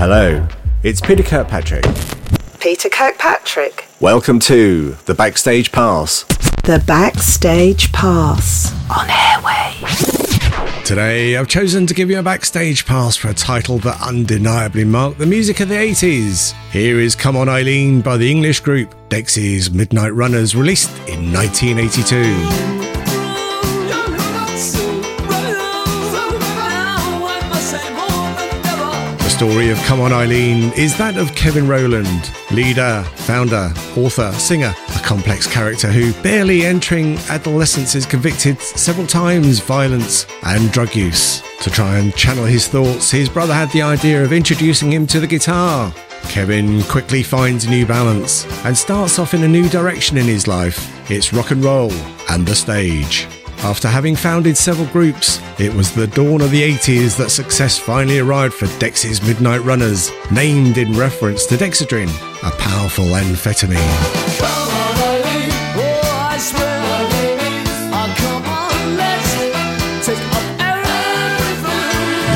Hello, it's Peter Kirkpatrick. Peter Kirkpatrick. Welcome to the Backstage Pass. The Backstage Pass on Airway. Today, I've chosen to give you a backstage pass for a title that undeniably marked the music of the 80s. Here is Come On Eileen by the English group Dexys Midnight Runners, released in 1982. Story of Come On Eileen is that of Kevin Rowland, leader, founder, author, singer, a complex character who, barely entering adolescence, is convicted several times violence and drug use. To try and channel his thoughts, his brother had the idea of introducing him to the guitar. Kevin quickly finds a new balance and starts off in a new direction in his life. It's rock and roll and the stage. After having founded several groups, it was the dawn of the 80s that success finally arrived for Dexys Midnight Runners, named in reference to Dexedrine, a powerful amphetamine.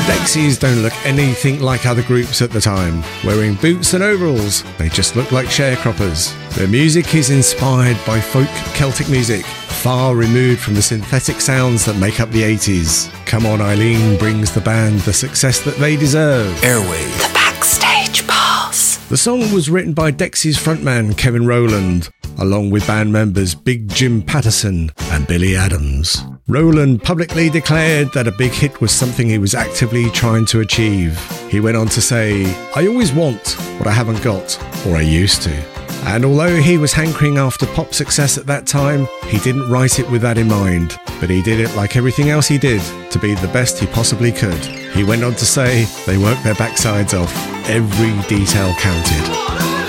Dexys don't look anything like other groups at the time. Wearing boots and overalls, they just look like sharecroppers. Their music is inspired by folk Celtic music, far removed from the synthetic sounds that make up the 80s. Come On Eileen brings the band the success that they deserve. Airwaves. The Backstage Pass. The song was written by Dexys frontman Kevin Rowland, along with band members Big Jim Paterson and Billy Adams. Rowland publicly declared that a big hit was something he was actively trying to achieve. He went on to say, I always want what I haven't got, or I used to. And although he was hankering after pop success at that time, he didn't write it with that in mind. But he did it like everything else he did, to be the best he possibly could. He went on to say, they worked their backsides off. Every detail counted.